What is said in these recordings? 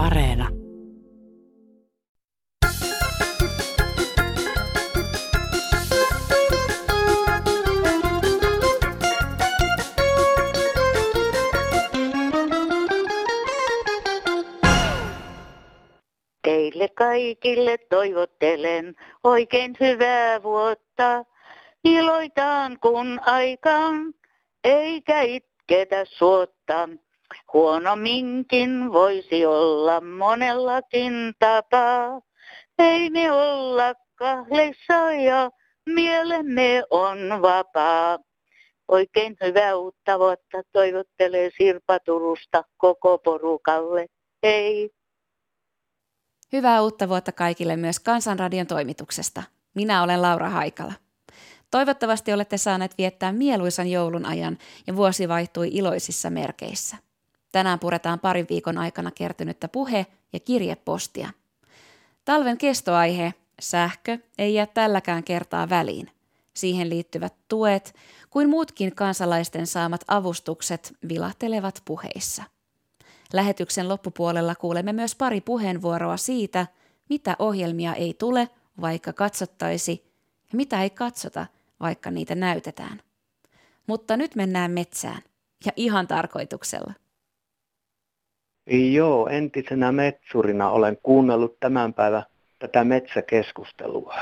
Areena. Teille kaikille toivottelen oikein hyvää vuotta. Iloitaan kun aikaan, eikä itketä suotta. Huonomminkin voisi olla monellakin tapaa. Ei me olla kahdessa ja mielemme on vapaa. Oikein hyvää uutta vuotta toivottelee Sirpa Turusta koko porukalle. Hei! Hyvää uutta vuotta kaikille myös Kansanradion toimituksesta. Minä olen Laura Haikala. Toivottavasti olette saaneet viettää mieluisan joulun ajan ja vuosi vaihtui iloisissa merkeissä. Tänään puretaan parin viikon aikana kertynyttä puhe- ja kirjepostia. Talven kestoaihe, sähkö, ei jää tälläkään kertaa väliin. Siihen liittyvät tuet, kuin muutkin kansalaisten saamat avustukset vilahtelevat puheissa. Lähetyksen loppupuolella kuulemme myös pari puheenvuoroa siitä, mitä ohjelmia ei tule, vaikka katsottaisi, ja mitä ei katsota, vaikka niitä näytetään. Mutta nyt mennään metsään, ja ihan tarkoituksella. Joo, entisenä metsurina olen kuunnellut tämän päivän tätä metsäkeskustelua.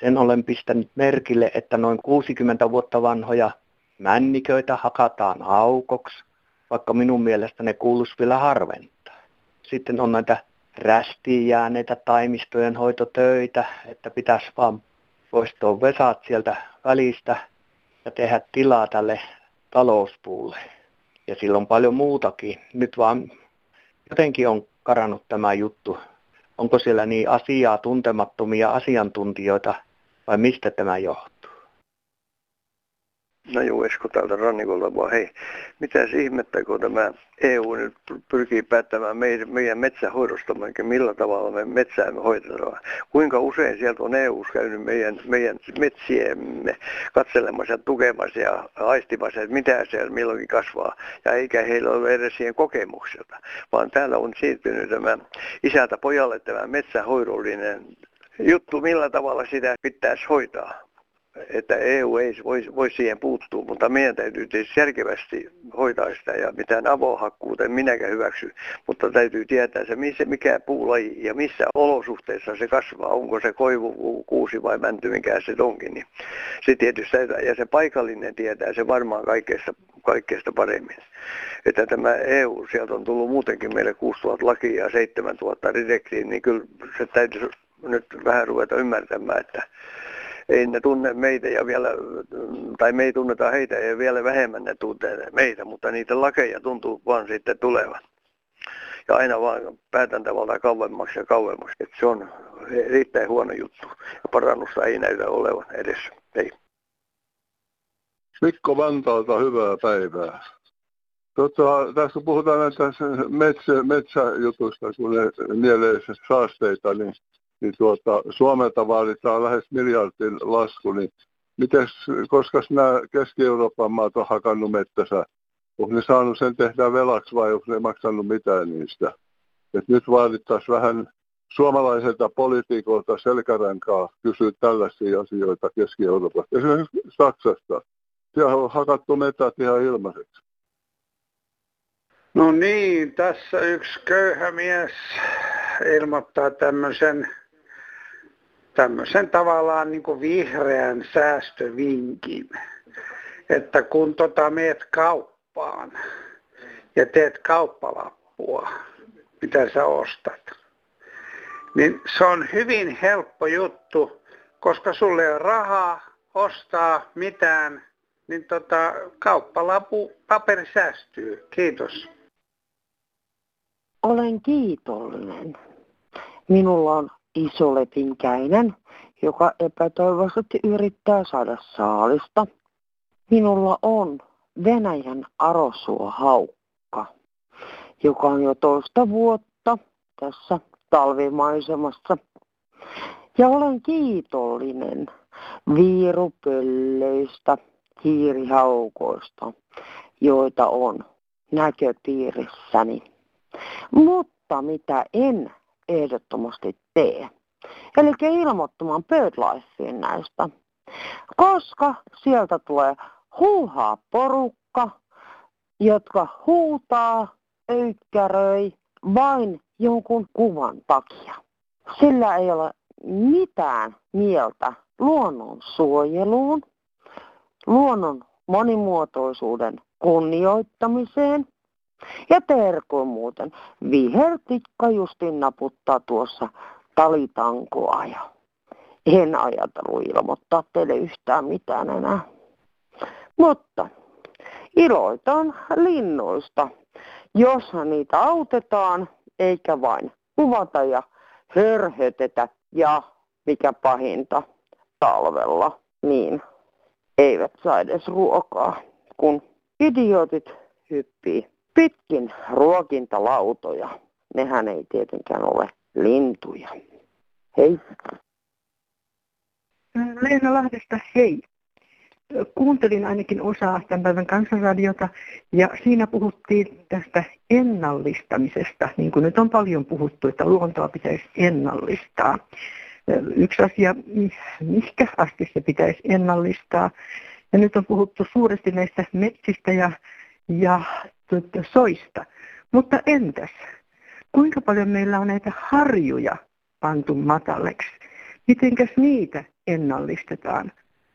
Sen olen pistänyt merkille, että noin 60 vuotta vanhoja männiköitä hakataan aukoksi, vaikka minun mielestä ne kuuluisi vielä harventaa. Sitten on näitä rästiin jääneitä taimistojen hoitotöitä, että pitäisi vaan poistaa vesat sieltä välistä ja tehdä tilaa tälle talouspuulle. Ja sillä on paljon muutakin. Nyt vaan jotenkin on karannut tämä juttu. Onko siellä niin asiaa tuntemattomia asiantuntijoita vai mistä tämä johtuu? No juu, Esko täältä rannikolta vaan. Hei, mitäs ihmettä, kun tämä EU nyt pyrkii päättämään meidän, meidän metsähoidosta, millä tavalla me metsäämme hoitetaan. Kuinka usein sieltä on EU käynyt meidän, meidän metsiemme katselemassa tukemassa ja aistimassa, että mitä siellä milloinkin kasvaa. Ja eikä heillä ole edes siihen kokemukselta, vaan täällä on siirtynyt tämä isältä pojalle tämä metsähoidollinen juttu, millä tavalla sitä pitäisi hoitaa että EU ei voi, voi siihen puuttua, mutta meidän täytyy tietysti järkevästi hoitaa sitä ja mitään avohakkuuta en minäkään hyväksy, mutta täytyy tietää se, missä, mikä puulaji ja missä olosuhteissa se kasvaa, onko se koivu, kuusi vai mänty, mikä se onkin. Niin se tietysti ja se paikallinen tietää se varmaan kaikkeesta, kaikkeesta paremmin. Että tämä EU, sieltä on tullut muutenkin meille 6000 lakia ja 7000 direktiin, niin kyllä se täytyy nyt vähän ruveta ymmärtämään, että ei ne tunne meitä ja vielä, tai me ei tunneta heitä ja vielä vähemmän ne tuntee meitä, mutta niitä lakeja tuntuu vaan sitten tulevan. Ja aina vaan päätäntävalta kauemmaksi ja kauemmaksi. että se on erittäin huono juttu. Ja parannusta ei näytä olevan edes. Ei. Mikko Vantaalta, hyvää päivää. Tota, tässä puhutaan näistä metsä, metsäjutuista, kun ne nielee saasteita, niin niin tuota, Suomelta vaaditaan lähes miljardin lasku, niin mites, koska nämä Keski-Euroopan maat on hakannut mettänsä, onko ne saanut sen tehdä velaksi vai onko ne maksanut mitään niistä? Et nyt vaadittaisiin vähän suomalaiselta politiikolta selkärankaa kysyä tällaisia asioita Keski-Euroopasta. Esimerkiksi Saksasta. Siellä on hakattu metät ihan ilmaiseksi. No niin, tässä yksi köyhä mies ilmoittaa tämmöisen tämmöisen tavallaan niin kuin vihreän säästövinkin, että kun tota meet kauppaan ja teet kauppalappua, mitä sä ostat, niin se on hyvin helppo juttu, koska sulle ei ole rahaa ostaa mitään, niin tota, kauppalapu paperi säästyy. Kiitos. Olen kiitollinen. Minulla on isolepinkäinen, joka epätoivoisesti yrittää saada saalista. Minulla on Venäjän haukka, joka on jo toista vuotta tässä talvimaisemassa. Ja olen kiitollinen viirupöllöistä, hiirihaukoista, joita on näköpiirissäni. Mutta mitä en ehdottomasti tee, eli ilmoittamaan BirdLifeen näistä, koska sieltä tulee huuhaa porukka, jotka huutaa, öykkäröi vain jonkun kuvan takia. Sillä ei ole mitään mieltä luonnon suojeluun, luonnon monimuotoisuuden kunnioittamiseen. Ja terko muuten, vihertikka justin naputtaa tuossa talitankoa ja en ajatellut ilmoittaa teille yhtään mitään enää. Mutta iloitaan linnoista, jos niitä autetaan, eikä vain kuvata ja hörhötetä ja mikä pahinta talvella, niin eivät saa edes ruokaa, kun idiotit hyppii pitkin ruokintalautoja. Nehän ei tietenkään ole lintuja. Hei. Leena Lahdesta, hei. Kuuntelin ainakin osaa tämän päivän kansanradiota ja siinä puhuttiin tästä ennallistamisesta, niin kuin nyt on paljon puhuttu, että luontoa pitäisi ennallistaa. Yksi asia, mihinkä asti se pitäisi ennallistaa. Ja nyt on puhuttu suuresti näistä metsistä ja, ja tuota, soista. Mutta entäs, kuinka paljon meillä on näitä harjuja pantu matalleksi? Mitenkäs niitä ennallistetaan?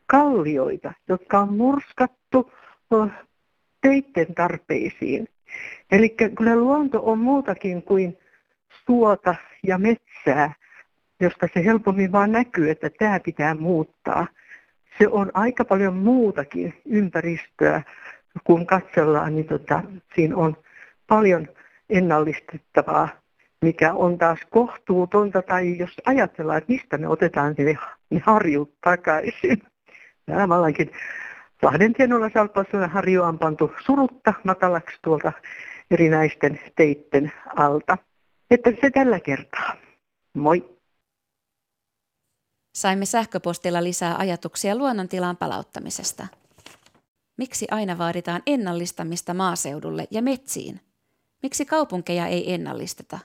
Kallioita, jotka on murskattu teitten tarpeisiin. Eli kyllä luonto on muutakin kuin suota ja metsää, josta se helpommin vaan näkyy, että tämä pitää muuttaa. Se on aika paljon muutakin ympäristöä, kun katsellaan, niin tota, siinä on paljon ennallistettavaa, mikä on taas kohtuutonta, tai jos ajatellaan, että mistä me otetaan ne, ne harjut takaisin. Täällä vallankin Lahden tienoilla salpauksella harju on pantu surutta matalaksi tuolta erinäisten teitten alta. Että se tällä kertaa. Moi! Saimme sähköpostilla lisää ajatuksia luonnontilan palauttamisesta. Miksi aina vaaditaan ennallistamista maaseudulle ja metsiin? Miksi kaupunkeja ei ennallisteta?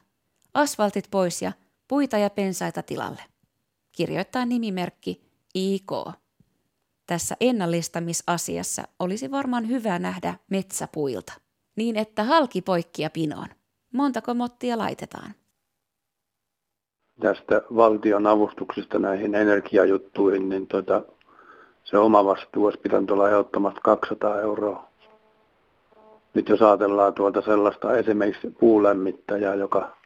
Asfaltit pois ja puita ja pensaita tilalle. Kirjoittaa nimimerkki IK. Tässä ennallistamisasiassa olisi varmaan hyvä nähdä metsäpuilta, niin että halki poikkia pinoon. Montako mottia laitetaan? Tästä valtion avustuksista näihin energiajuttuihin, niin tota, se oma vastuu olisi pitänyt olla ehdottomasti 200 euroa. Nyt jos ajatellaan tuota sellaista esimerkiksi puulämmittäjää, joka,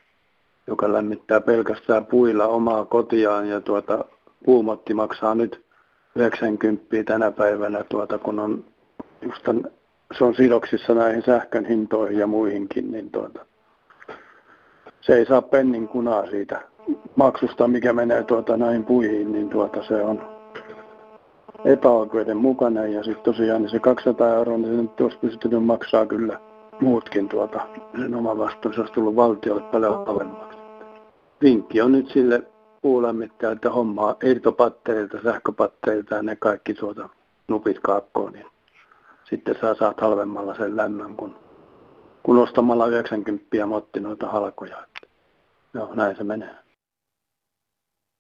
joka lämmittää pelkästään puilla omaa kotiaan ja tuota, puumotti maksaa nyt 90 tänä päivänä, tuota, kun on just tämän, se on sidoksissa näihin sähkön hintoihin ja muihinkin, niin tuota, se ei saa pennin kunaa siitä maksusta, mikä menee tuota näihin puihin, niin tuota se on epäoikeudenmukainen ja sitten tosiaan niin se 200 euroa, niin se nyt olisi pystynyt maksaa kyllä muutkin tuota, sen oma vastuun, se olisi tullut valtiolle paljon halvemmaksi. Vinkki on nyt sille puulämmittäjälle, että hommaa irtopattereilta, sähköpattereilta ja ne kaikki tuota nupit kaakkoon, niin sitten saa saat halvemmalla sen lämmön, kun, kun ostamalla 90 motti noita halkoja. Joo, näin se menee.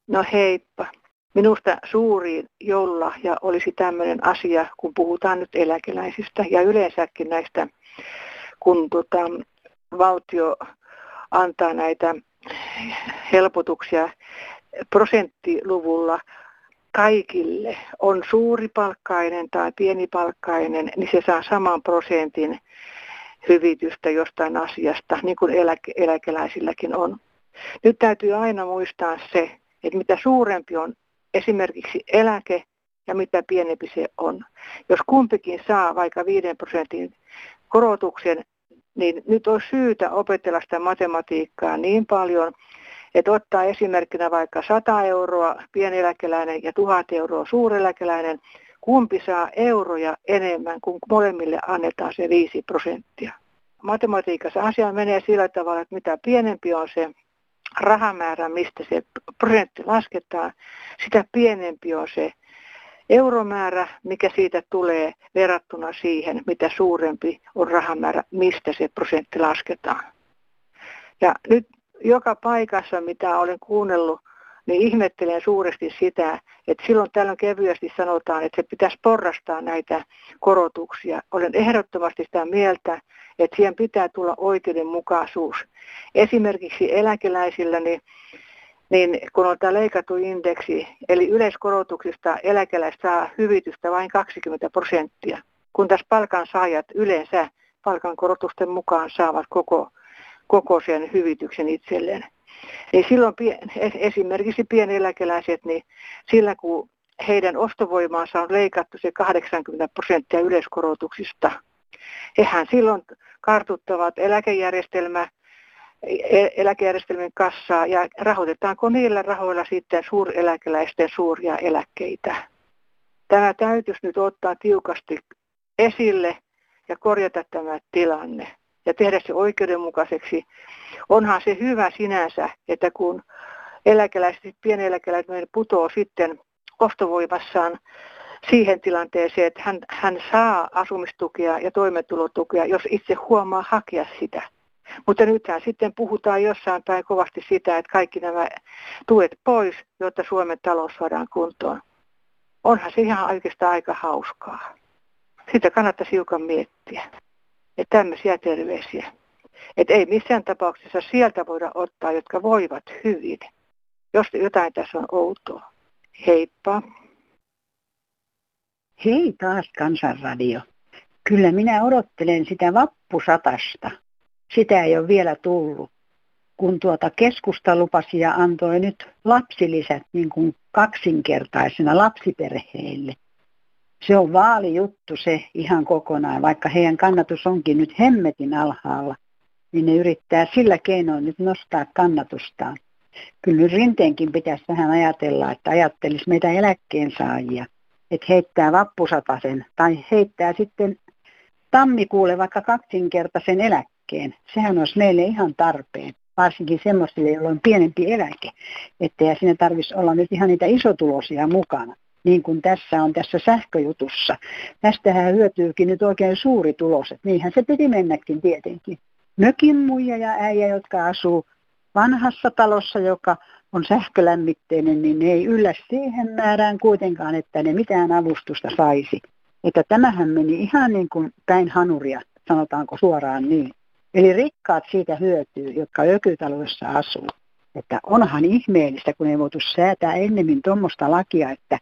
No heippa. Minusta suuri joululahja olisi tämmöinen asia, kun puhutaan nyt eläkeläisistä ja yleensäkin näistä, kun tota, valtio antaa näitä helpotuksia prosenttiluvulla kaikille, on suuripalkkainen tai pienipalkkainen, niin se saa saman prosentin hyvitystä jostain asiasta, niin kuin eläke- eläkeläisilläkin on. Nyt täytyy aina muistaa se, että mitä suurempi on esimerkiksi eläke ja mitä pienempi se on. Jos kumpikin saa vaikka 5 prosentin korotuksen, niin nyt on syytä opetella sitä matematiikkaa niin paljon, että ottaa esimerkkinä vaikka 100 euroa pieneläkeläinen ja 1000 euroa suureläkeläinen, kumpi saa euroja enemmän, kun molemmille annetaan se 5 prosenttia. Matematiikassa asia menee sillä tavalla, että mitä pienempi on se rahamäärä, mistä se prosentti lasketaan, sitä pienempi on se euromäärä, mikä siitä tulee verrattuna siihen, mitä suurempi on rahamäärä, mistä se prosentti lasketaan. Ja nyt joka paikassa, mitä olen kuunnellut, niin ihmettelen suuresti sitä, että silloin tällöin kevyesti sanotaan, että se pitäisi porrastaa näitä korotuksia. Olen ehdottomasti sitä mieltä, että siihen pitää tulla oikeudenmukaisuus. Esimerkiksi eläkeläisillä, niin, niin kun on tämä leikattu indeksi, eli yleiskorotuksista eläkeläiset saa hyvitystä vain 20 prosenttia, kun tässä palkansaajat yleensä palkankorotusten mukaan saavat koko, koko sen hyvityksen itselleen. Niin silloin esimerkiksi pieneläkeläiset, niin sillä kun heidän ostovoimaansa on leikattu se 80 prosenttia yleiskorotuksista, hehän silloin kartuttavat eläkejärjestelmä, e, eläkejärjestelmän kassaa ja rahoitetaanko niillä rahoilla sitten suureläkeläisten suuria eläkkeitä. Tämä täytyisi nyt ottaa tiukasti esille ja korjata tämä tilanne ja tehdä se oikeudenmukaiseksi. Onhan se hyvä sinänsä, että kun eläkeläiset, pieneläkeläiset putoo sitten ostovoimassaan siihen tilanteeseen, että hän, hän saa asumistukea ja toimeentulotukea, jos itse huomaa hakea sitä. Mutta nythän sitten puhutaan jossain päin kovasti sitä, että kaikki nämä tuet pois, jotta Suomen talous saadaan kuntoon. Onhan se ihan oikeastaan aika hauskaa. Sitä kannattaisi hiukan miettiä. Että tämmöisiä terveisiä. Että ei missään tapauksessa sieltä voida ottaa, jotka voivat hyvin. Jos jotain tässä on outoa. Heippa. Hei taas Kansanradio. Kyllä minä odottelen sitä vappusatasta. Sitä ei ole vielä tullut. Kun tuota keskusta lupasi ja antoi nyt lapsilisät niin kuin kaksinkertaisena lapsiperheille. Se on vaalijuttu se ihan kokonaan, vaikka heidän kannatus onkin nyt hemmetin alhaalla, niin ne yrittää sillä keinoin nyt nostaa kannatustaan. Kyllä nyt Rinteenkin pitäisi vähän ajatella, että ajattelisi meitä eläkkeensaajia, että heittää vappusatasen tai heittää sitten tammikuulle vaikka kaksinkertaisen eläkkeen. Sehän olisi meille ihan tarpeen, varsinkin semmoisille, joilla on pienempi eläke, ettei siinä tarvitsisi olla nyt ihan niitä isotulosia mukana niin kuin tässä on tässä sähköjutussa. Tästähän hyötyykin nyt oikein suuri tulos, että niinhän se piti mennäkin tietenkin. Mökin muija ja äijä, jotka asuu vanhassa talossa, joka on sähkölämmitteinen, niin ne ei yllä siihen määrään kuitenkaan, että ne mitään avustusta saisi. Että tämähän meni ihan niin kuin päin hanuria, sanotaanko suoraan niin. Eli rikkaat siitä hyötyy, jotka ökytaloissa asuu. Että onhan ihmeellistä, kun ei voitu säätää ennemmin tuommoista lakia, että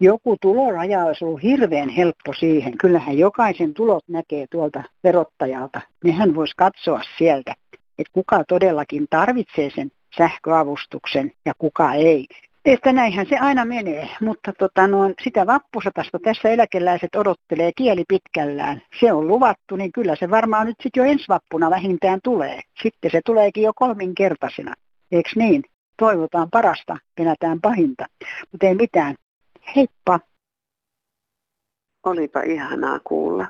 joku tuloraja olisi ollut hirveän helppo siihen. Kyllähän jokaisen tulot näkee tuolta verottajalta. Nehän voisi katsoa sieltä, että kuka todellakin tarvitsee sen sähköavustuksen ja kuka ei. Että näinhän se aina menee, mutta tota noin, sitä vappusatasta tässä eläkeläiset odottelee kieli pitkällään. Se on luvattu, niin kyllä se varmaan nyt sitten jo ensi vappuna vähintään tulee. Sitten se tuleekin jo kolminkertaisena. Eikö niin? Toivotaan parasta, penätään pahinta. Mutta ei mitään, Heippa. Olipa ihanaa kuulla,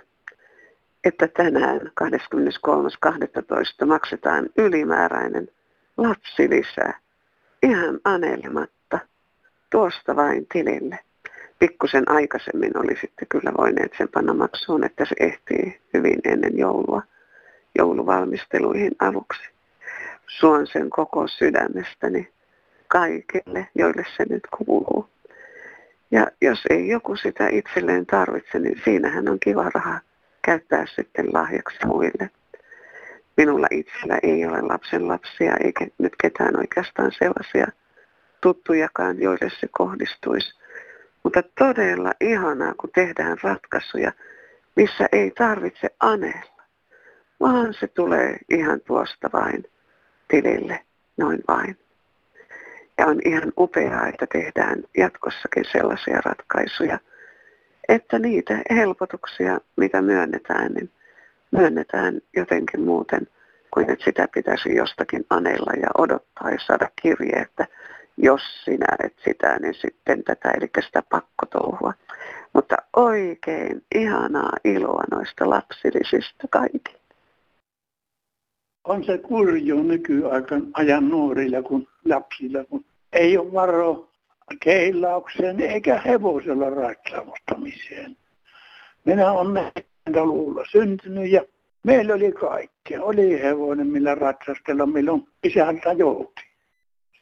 että tänään 23.12. maksetaan ylimääräinen lapsilisää ihan anelematta tuosta vain tilille. Pikkusen aikaisemmin oli sitten kyllä voineet sen panna maksuun, että se ehtii hyvin ennen joulua jouluvalmisteluihin aluksi. Suon sen koko sydämestäni kaikille, joille se nyt kuuluu. Ja jos ei joku sitä itselleen tarvitse, niin siinähän on kiva raha käyttää sitten lahjaksi muille. Minulla itsellä ei ole lapsen lapsia eikä nyt ketään oikeastaan sellaisia tuttujakaan, joille se kohdistuisi. Mutta todella ihanaa, kun tehdään ratkaisuja, missä ei tarvitse anella, vaan se tulee ihan tuosta vain tilille, noin vain. Ja on ihan upeaa, että tehdään jatkossakin sellaisia ratkaisuja, että niitä helpotuksia, mitä myönnetään, niin myönnetään jotenkin muuten kuin että sitä pitäisi jostakin anella ja odottaa ja saada kirje, että jos sinä et sitä, niin sitten tätä, eli sitä pakkotouhua. Mutta oikein ihanaa iloa noista lapsillisista kaikille. On se kurjo nykyaikan ajan nuorilla kuin lapsilla, kun ei ole varo keilaukseen eikä hevosella ratsaustamiseen. Minä olen 40-luvulla syntynyt ja Meillä oli kaikki. Oli hevonen, millä ratsastella, milloin isäntä jouti.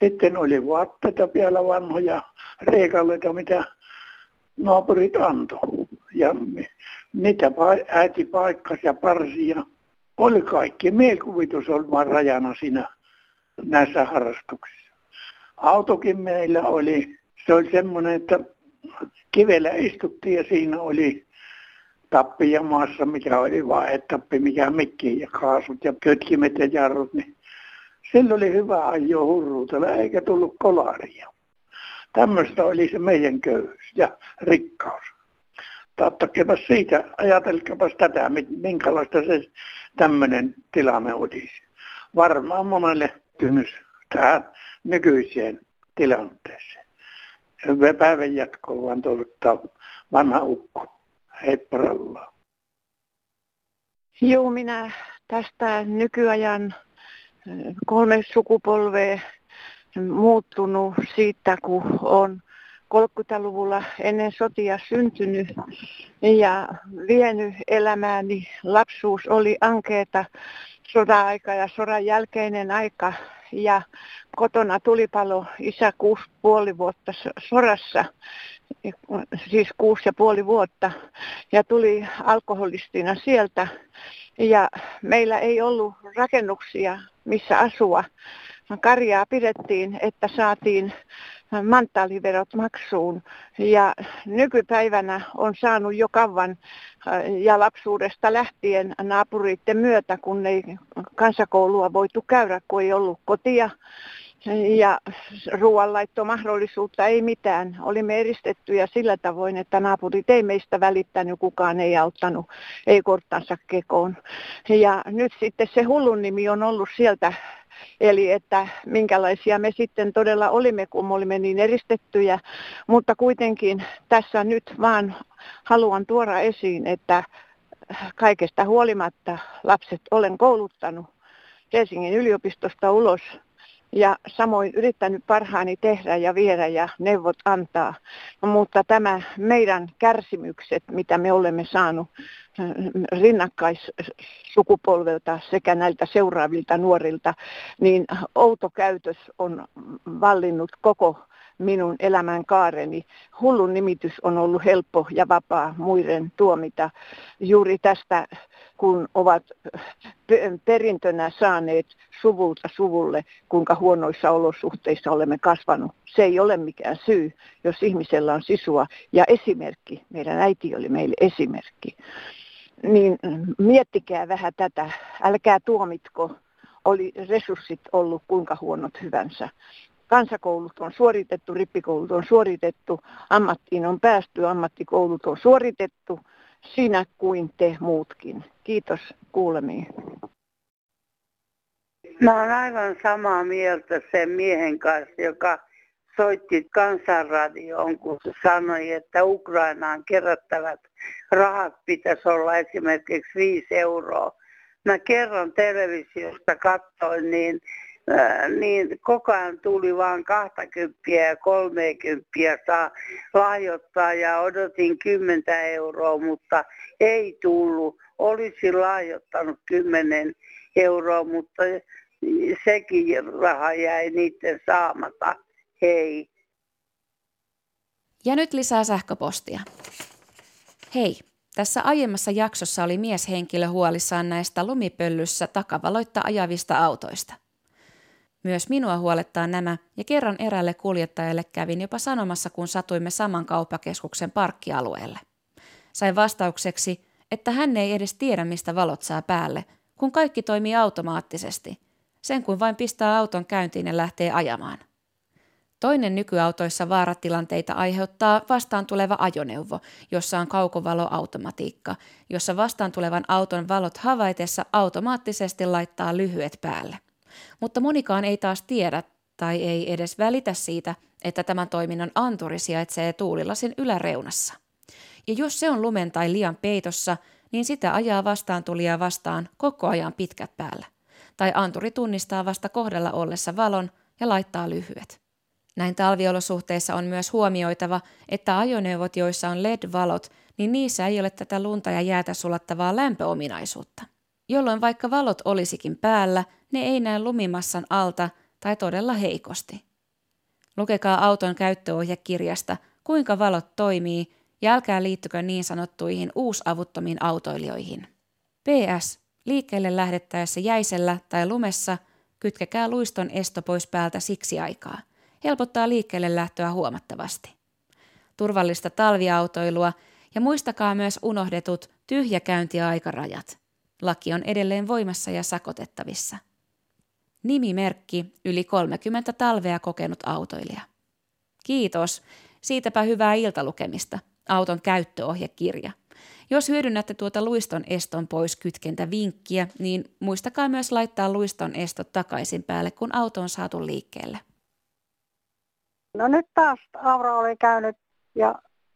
Sitten oli vaatteita vielä vanhoja reikalleita, mitä naapurit antoi. Ja niitä äiti paikkas ja parsi ja oli kaikki. Mielikuvitus oli vaan rajana siinä näissä harrastuksissa. Autokin meillä oli, se oli semmoinen, että kivellä istuttiin ja siinä oli tappi ja maassa, mikä oli vaetappi, mikä mikki ja kaasut ja kötkimet ja jarrut, niin sillä oli hyvä ajoa hurruutella eikä tullut kolaria. Tämmöistä oli se meidän köyhyys ja rikkaus. Tattakepas siitä, ajatelkapas tätä, minkälaista se tämmöinen tilanne olisi. Varmaan monelle kynnys tähän nykyiseen tilanteeseen. Hyvää päivän jatkoa vaan toivottaa vanha ukko. Heipparalla. Joo, minä tästä nykyajan kolme sukupolvea muuttunut siitä, kun on 30-luvulla ennen sotia syntynyt ja vienyt elämääni. Lapsuus oli ankeeta sota-aika ja sodan jälkeinen aika. Ja kotona tulipalo isä kuusi puoli vuotta sodassa, siis kuusi ja puoli vuotta. Ja tuli alkoholistina sieltä ja meillä ei ollut rakennuksia missä asua. Karjaa pidettiin, että saatiin manttaaliverot maksuun. Ja nykypäivänä on saanut jo kauan äh, ja lapsuudesta lähtien naapuriitten myötä, kun ei kansakoulua voitu käydä, kun ei ollut kotia ja ruoanlaittomahdollisuutta ei mitään. Olimme eristettyjä sillä tavoin, että naapurit ei meistä välittänyt, kukaan ei auttanut, ei korttansa kekoon. Ja nyt sitten se hullun nimi on ollut sieltä Eli että minkälaisia me sitten todella olimme, kun me olimme niin eristettyjä. Mutta kuitenkin tässä nyt vaan haluan tuoda esiin, että kaikesta huolimatta lapset olen kouluttanut Helsingin yliopistosta ulos ja samoin yrittänyt parhaani tehdä ja viedä ja neuvot antaa. No, mutta tämä meidän kärsimykset, mitä me olemme saanut äh, rinnakkaissukupolvelta sekä näiltä seuraavilta nuorilta, niin outo käytös on vallinnut koko minun elämän kaareni. Hullun nimitys on ollut helppo ja vapaa muiden tuomita juuri tästä, kun ovat perintönä saaneet suvulta suvulle, kuinka huonoissa olosuhteissa olemme kasvanut. Se ei ole mikään syy, jos ihmisellä on sisua ja esimerkki. Meidän äiti oli meille esimerkki. Niin miettikää vähän tätä. Älkää tuomitko oli resurssit ollut kuinka huonot hyvänsä kansakoulut on suoritettu, rippikoulut on suoritettu, ammattiin on päästy, ammattikoulut on suoritettu, sinä kuin te muutkin. Kiitos kuulemiin. Mä olen aivan samaa mieltä sen miehen kanssa, joka soitti kansanradioon, kun sanoi, että Ukrainaan kerättävät rahat pitäisi olla esimerkiksi 5 euroa. Mä kerron televisiosta katsoin, niin niin koko ajan tuli vain 20 ja 30 saa lahjoittaa ja odotin 10 euroa, mutta ei tullut. Olisin lahjoittanut 10 euroa, mutta sekin raha jäi niiden saamata. Hei. Ja nyt lisää sähköpostia. Hei, tässä aiemmassa jaksossa oli mieshenkilö huolissaan näistä lumipöllyssä takavaloitta ajavista autoista – myös minua huolettaa nämä, ja kerran erälle kuljettajalle kävin jopa sanomassa, kun satuimme saman kauppakeskuksen parkkialueelle. Sain vastaukseksi, että hän ei edes tiedä, mistä valot saa päälle, kun kaikki toimii automaattisesti, sen kuin vain pistää auton käyntiin ja lähtee ajamaan. Toinen nykyautoissa vaaratilanteita aiheuttaa vastaan tuleva ajoneuvo, jossa on kaukovaloautomatiikka, jossa vastaan tulevan auton valot havaitessa automaattisesti laittaa lyhyet päälle. Mutta monikaan ei taas tiedä tai ei edes välitä siitä, että tämän toiminnon anturi sijaitsee tuulilasin yläreunassa. Ja jos se on lumen tai liian peitossa, niin sitä ajaa vastaan tulijaa vastaan koko ajan pitkät päällä. Tai anturi tunnistaa vasta kohdalla ollessa valon ja laittaa lyhyet. Näin talviolosuhteissa on myös huomioitava, että ajoneuvot, joissa on LED-valot, niin niissä ei ole tätä lunta ja jäätä sulattavaa lämpöominaisuutta. Jolloin vaikka valot olisikin päällä, ne ei näe lumimassan alta tai todella heikosti. Lukekaa auton käyttöohjekirjasta, kuinka valot toimii, ja älkää liittykö niin sanottuihin uusavuttomiin autoilijoihin. PS. Liikkeelle lähdettäessä jäisellä tai lumessa kytkekää luiston esto pois päältä siksi aikaa. Helpottaa liikkeelle lähtöä huomattavasti. Turvallista talviautoilua ja muistakaa myös unohdetut tyhjäkäyntiaikarajat. Laki on edelleen voimassa ja sakotettavissa. Nimimerkki yli 30 talvea kokenut autoilija. Kiitos. Siitäpä hyvää iltalukemista. Auton käyttöohjekirja. Jos hyödynnätte tuota luiston eston pois kytkentä vinkkiä, niin muistakaa myös laittaa luiston estot takaisin päälle, kun auto on saatu liikkeelle. No nyt taas Aura oli käynyt ja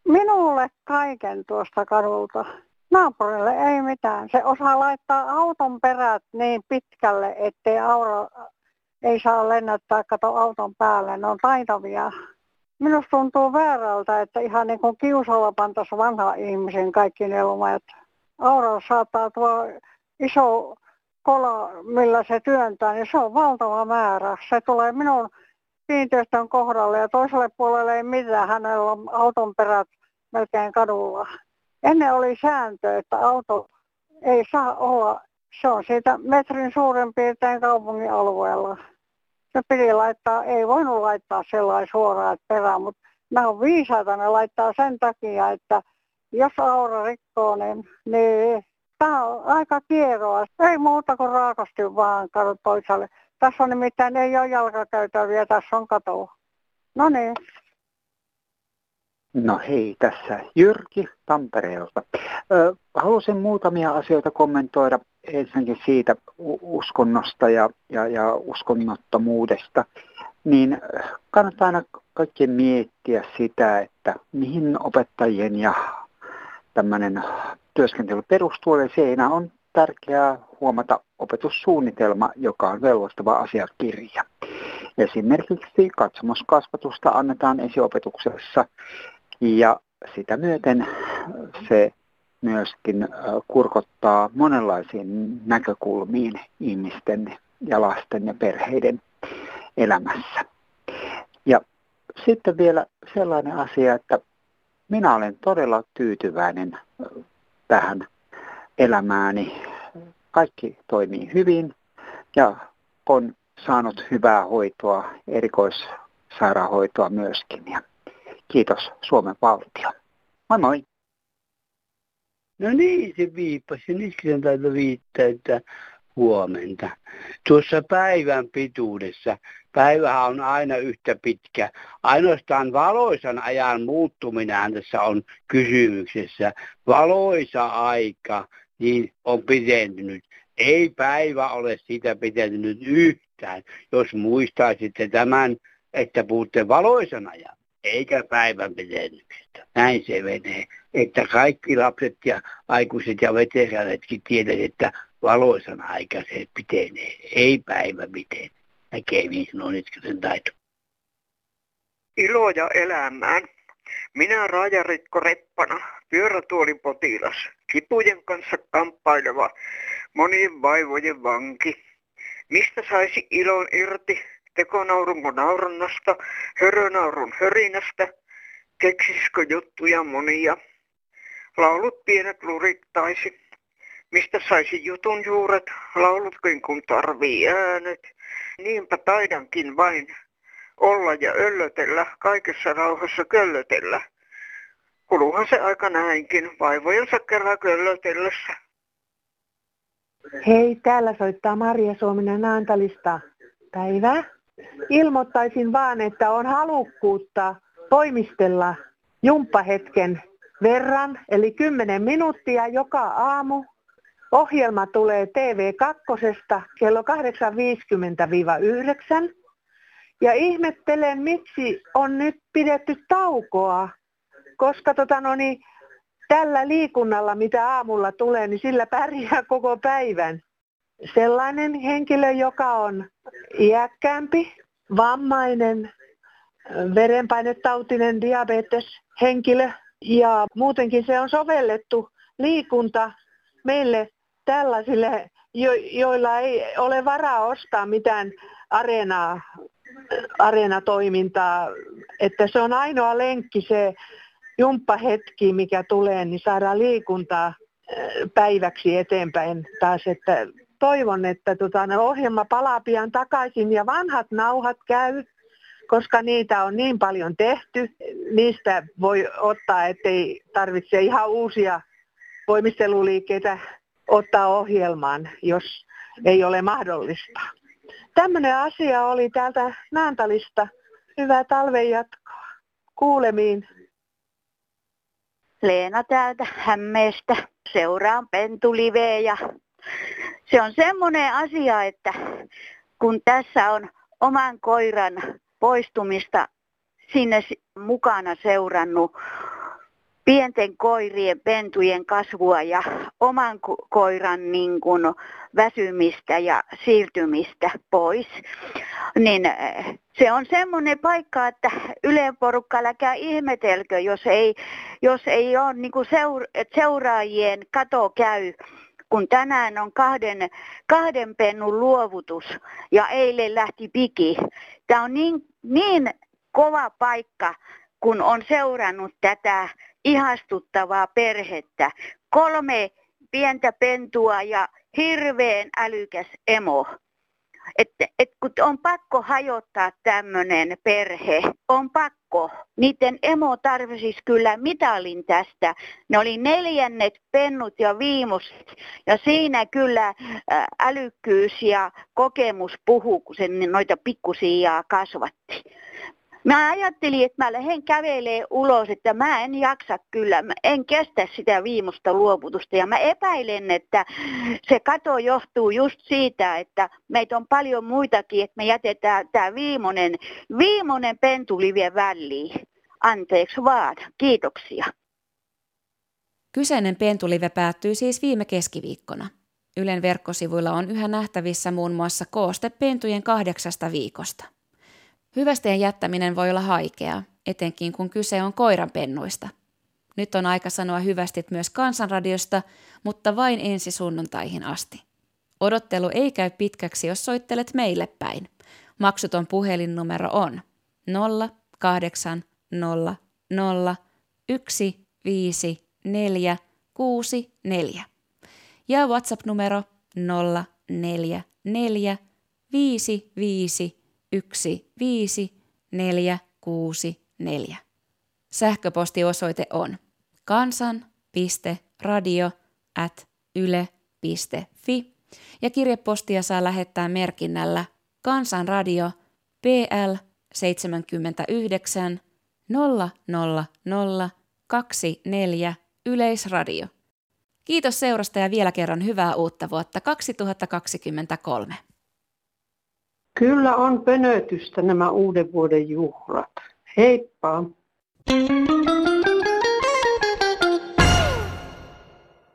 minulle kaiken tuosta kadulta. Naapurille ei mitään. Se osaa laittaa auton perät niin pitkälle, ettei Aura ei saa lennättää kato auton päälle. Ne on taitavia. Minusta tuntuu väärältä, että ihan niin kuin kiusalla pantaisi vanha ihmisen kaikki neulomajat. Aura saattaa tuo iso kola, millä se työntää, niin se on valtava määrä. Se tulee minun kiinteistön kohdalle ja toiselle puolelle ei mitään. Hänellä on auton perät melkein kadulla. Ennen oli sääntö, että auto ei saa olla, se on siitä metrin suurin piirtein kaupungin alueella. Se piti laittaa, ei voinut laittaa sellainen suoraan perään, mutta nämä on viisaita, ne laittaa sen takia, että jos aura rikkoo, niin, niin tämä on aika kierroa. Ei muuta kuin raakasti vaan kadut toisaalle. Tässä on nimittäin ei ole jalkakäytäviä, tässä on katoa. No niin. No hei, tässä Jyrki Tampereelta. Ö, halusin muutamia asioita kommentoida ensinnäkin siitä uskonnosta ja, ja, ja uskonnottomuudesta. Niin kannattaa aina kaikkien miettiä sitä, että mihin opettajien ja tämmöinen työskentely perustuu. Eli siinä on tärkeää huomata opetussuunnitelma, joka on velvoittava asiakirja. Esimerkiksi katsomuskasvatusta annetaan esiopetuksessa ja sitä myöten se myöskin kurkottaa monenlaisiin näkökulmiin ihmisten ja lasten ja perheiden elämässä. Ja sitten vielä sellainen asia, että minä olen todella tyytyväinen tähän elämääni. Kaikki toimii hyvin ja on saanut hyvää hoitoa, erikoissairaanhoitoa myöskin. Ja Kiitos Suomen valtio. Moi moi. No niin, se viippasi. Nyt sen täytyy viittää, että huomenta. Tuossa päivän pituudessa, päivähän on aina yhtä pitkä. Ainoastaan valoisan ajan muuttuminen tässä on kysymyksessä. Valoisa aika niin on pidentynyt. Ei päivä ole sitä pidentynyt yhtään, jos muistaisitte tämän, että puhutte valoisan ajan eikä päivän pidennyksestä. Näin se menee. Että kaikki lapset ja aikuiset ja veteraanitkin tiedät, että valoisan aika se pitenee, ei päivä miten. Näkee niin on sen taito. Iloja elämään. Minä Rajaritko Reppana, pyörätuolipotilas, kipujen kanssa kamppaileva, monien vaivojen vanki. Mistä saisi ilon irti tekonaurunko naurannasta, hörönaurun hörinästä, keksisikö juttuja monia. Laulut pienet lurittaisi, mistä saisi jutun juuret, laulutkin kun tarvii äänet. Niinpä taidankin vain olla ja öllötellä, kaikessa rauhassa köllötellä. Kuluhan se aika näinkin, vaivojensa kerran köllötellessä. Hei, täällä soittaa Maria Suominen Naantalista. Päivää. Ilmoittaisin vaan, että on halukkuutta toimistella jumppahetken verran, eli 10 minuuttia joka aamu. Ohjelma tulee TV2 kello 8.50-9. Ja ihmettelen, miksi on nyt pidetty taukoa, koska tota no niin, tällä liikunnalla, mitä aamulla tulee, niin sillä pärjää koko päivän sellainen henkilö, joka on iäkkäämpi, vammainen, verenpainetautinen diabeteshenkilö ja muutenkin se on sovellettu liikunta meille tällaisille jo, joilla ei ole varaa ostaa mitään areenaa, areenatoimintaa, että se on ainoa lenkki se jumppahetki, mikä tulee, niin saadaan liikuntaa päiväksi eteenpäin taas, että toivon, että tota, ohjelma palaa pian takaisin ja vanhat nauhat käy, koska niitä on niin paljon tehty. Niistä voi ottaa, ettei tarvitse ihan uusia voimisteluliikkeitä ottaa ohjelmaan, jos ei ole mahdollista. Tämmöinen asia oli täältä Naantalista. Hyvää talven jatkoa. Kuulemiin. Leena täältä Hämmeestä. Seuraan pentuliveä ja se on semmoinen asia, että kun tässä on oman koiran poistumista sinne mukana seurannut pienten koirien, pentujen kasvua ja oman koiran niin kuin väsymistä ja siirtymistä pois, niin eh, se on semmoinen paikka, että Ylen porukka älkää ihmetelkö, jos ei, jos ei ole niin kuin seura- seuraajien kato käy kun tänään on kahden, kahden pennun luovutus ja eilen lähti piki. Tämä on niin, niin kova paikka, kun on seurannut tätä ihastuttavaa perhettä. Kolme pientä pentua ja hirveän älykäs emo. Että et kun on pakko hajottaa tämmöinen perhe, on pakko. Niiden emo tarvitsisi kyllä mitalin tästä. Ne oli neljännet pennut ja viimuset. Ja siinä kyllä älykkyys ja kokemus puhuu, kun se noita pikkusiaa kasvatti. Mä ajattelin, että mä lähden kävelee ulos, että mä en jaksa kyllä, mä en kestä sitä viimusta luovutusta. Ja mä epäilen, että se kato johtuu just siitä, että meitä on paljon muitakin, että me jätetään tämä viimeinen, viimeinen pentulivien väliin. Anteeksi vaan. Kiitoksia. Kyseinen pentulive päättyy siis viime keskiviikkona. Ylen verkkosivuilla on yhä nähtävissä muun muassa kooste pentujen kahdeksasta viikosta. Hyvästeen jättäminen voi olla haikeaa, etenkin kun kyse on koiranpennuista. Nyt on aika sanoa hyvästit myös kansanradiosta, mutta vain ensi sunnuntaihin asti. Odottelu ei käy pitkäksi, jos soittelet meille päin. Maksuton puhelinnumero on 0800 15464 ja WhatsApp-numero 044 55 15464. Sähköpostiosoite on kansan.radio at yle.fi ja kirjepostia saa lähettää merkinnällä Kansanradio PL 79 00024 Yleisradio. Kiitos seurasta ja vielä kerran hyvää uutta vuotta 2023. Kyllä on pönötystä nämä uuden vuoden juhlat. Heippa! you